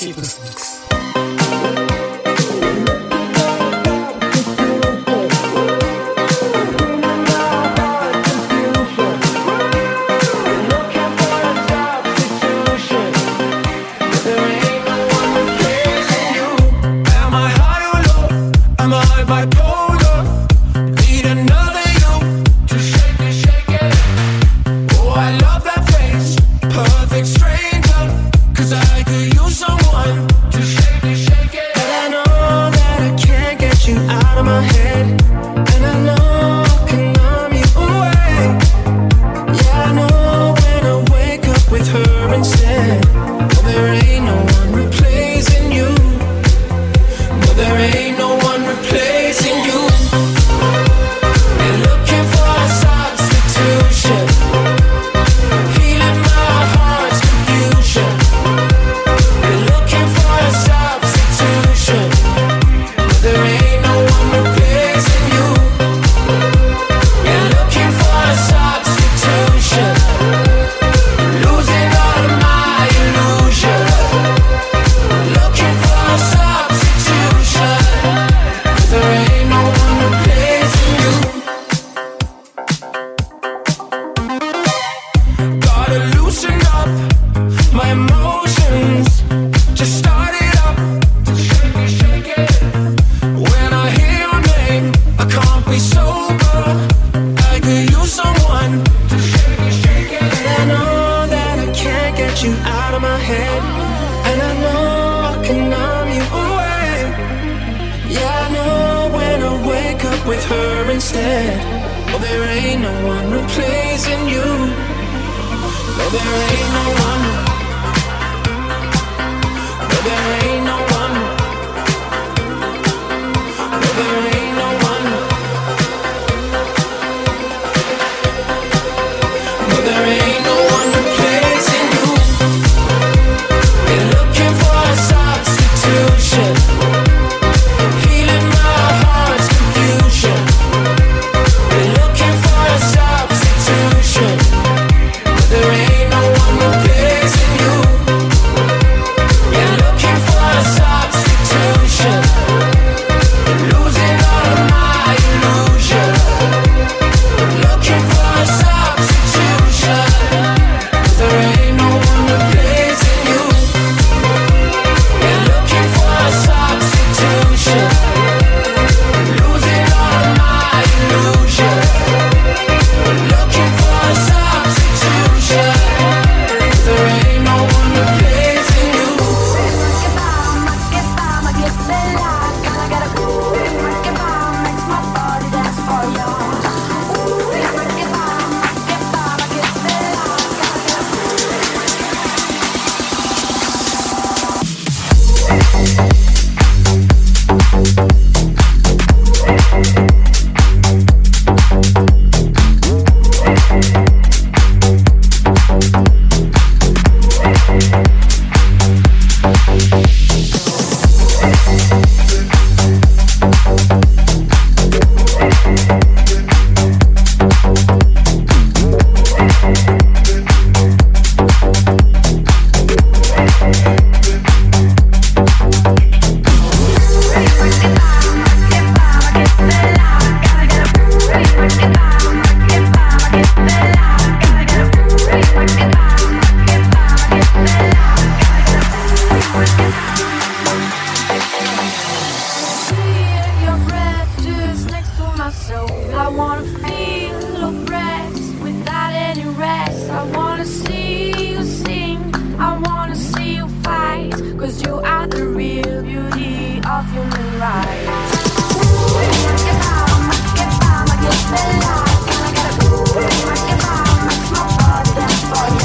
Cyprus Mix. Cause you are the real beauty of human rights. Get my, get my, get my, get my, get my, get my, get my, get my, get my,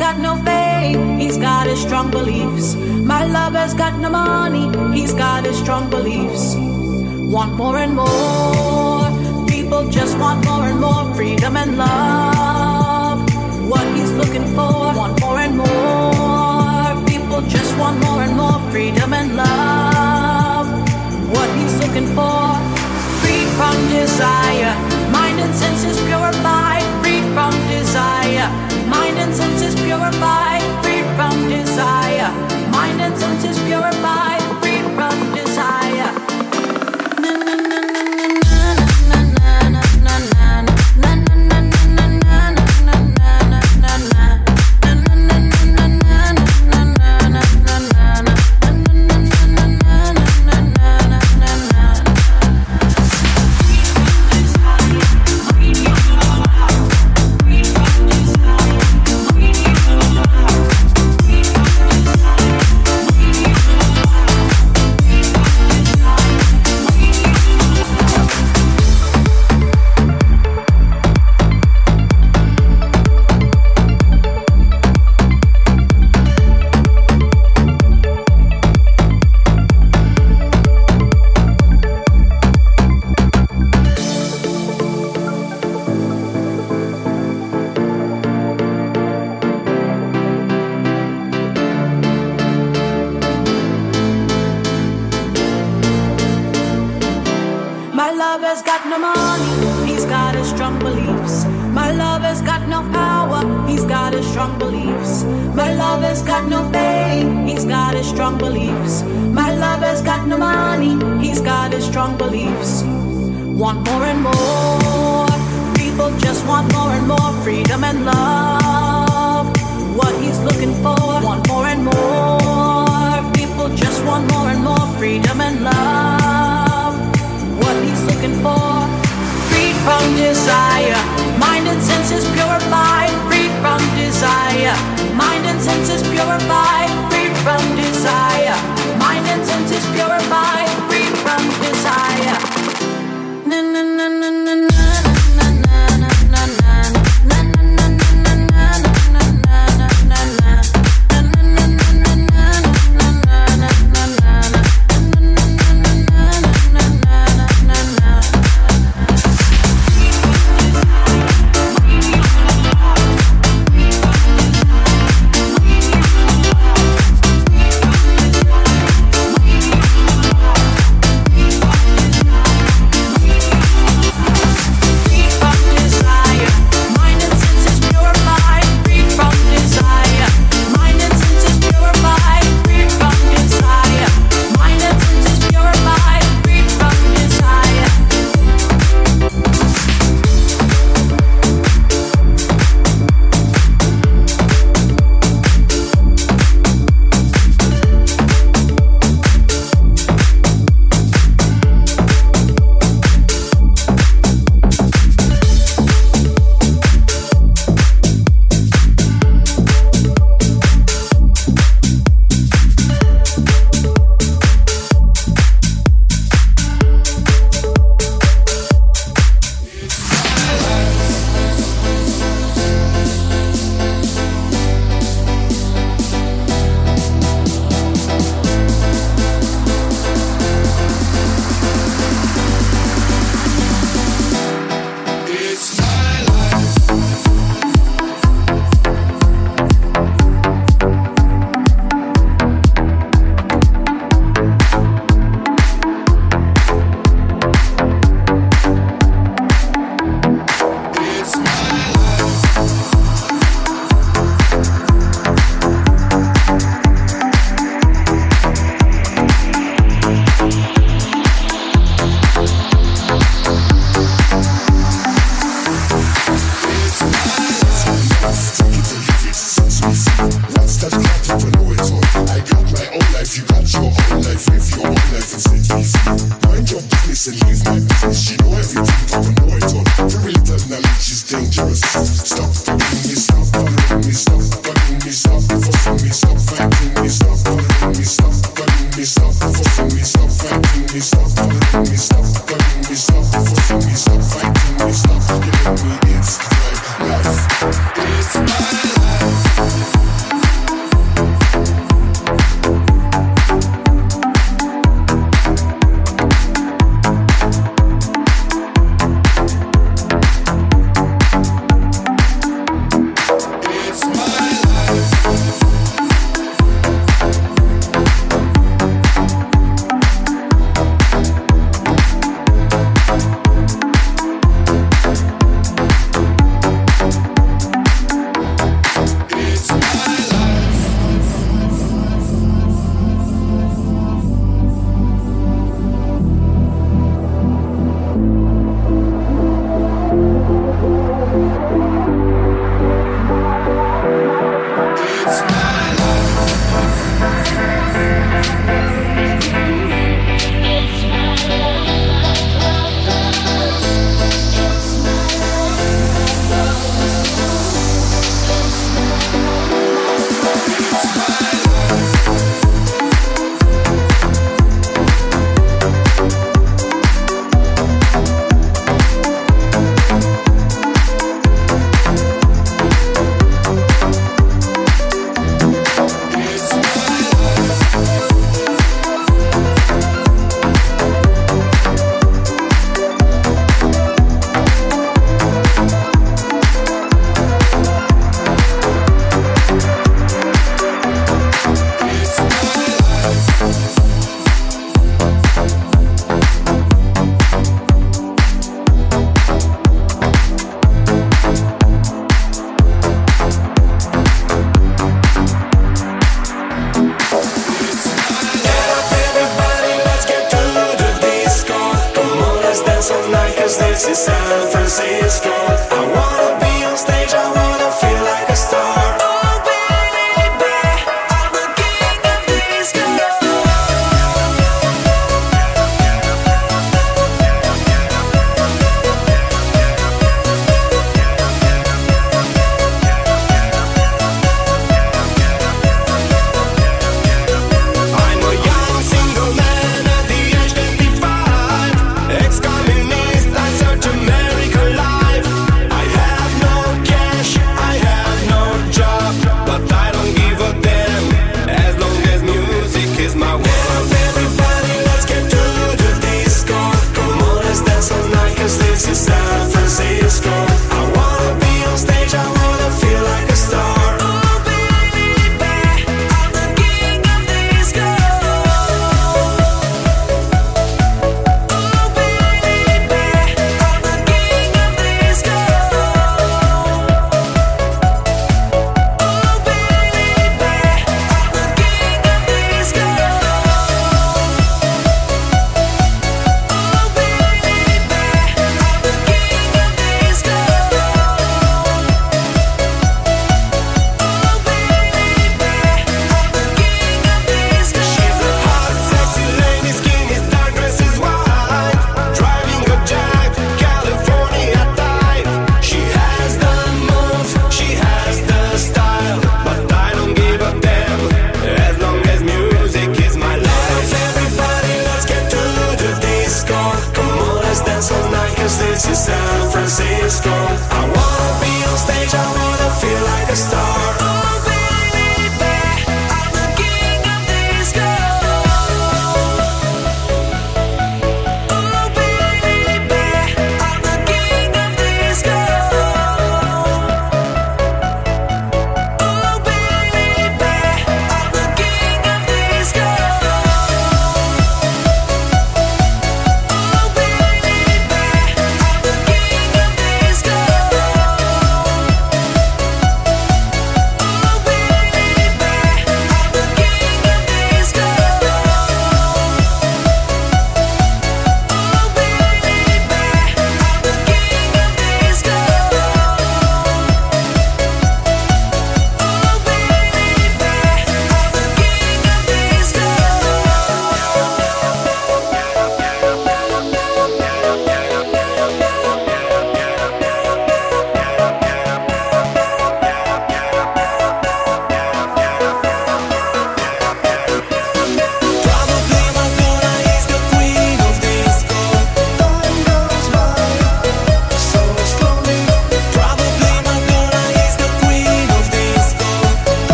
got no faith, he's got his strong beliefs. My lover's got no money, he's got his strong beliefs. Want more and more, people just want more and more freedom and love. What he's looking for, want more and more. People just want more and more freedom and love. What he's looking for, free from desire, mind and senses purified, free from desire. Mind and senses purified, free from desire. Mind and senses purified, this is San Francisco. I want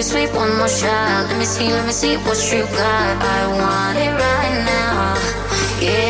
Bittersweet, bittersweet, one more shot. Let me see, let me see what you got. I want it right now. Yeah.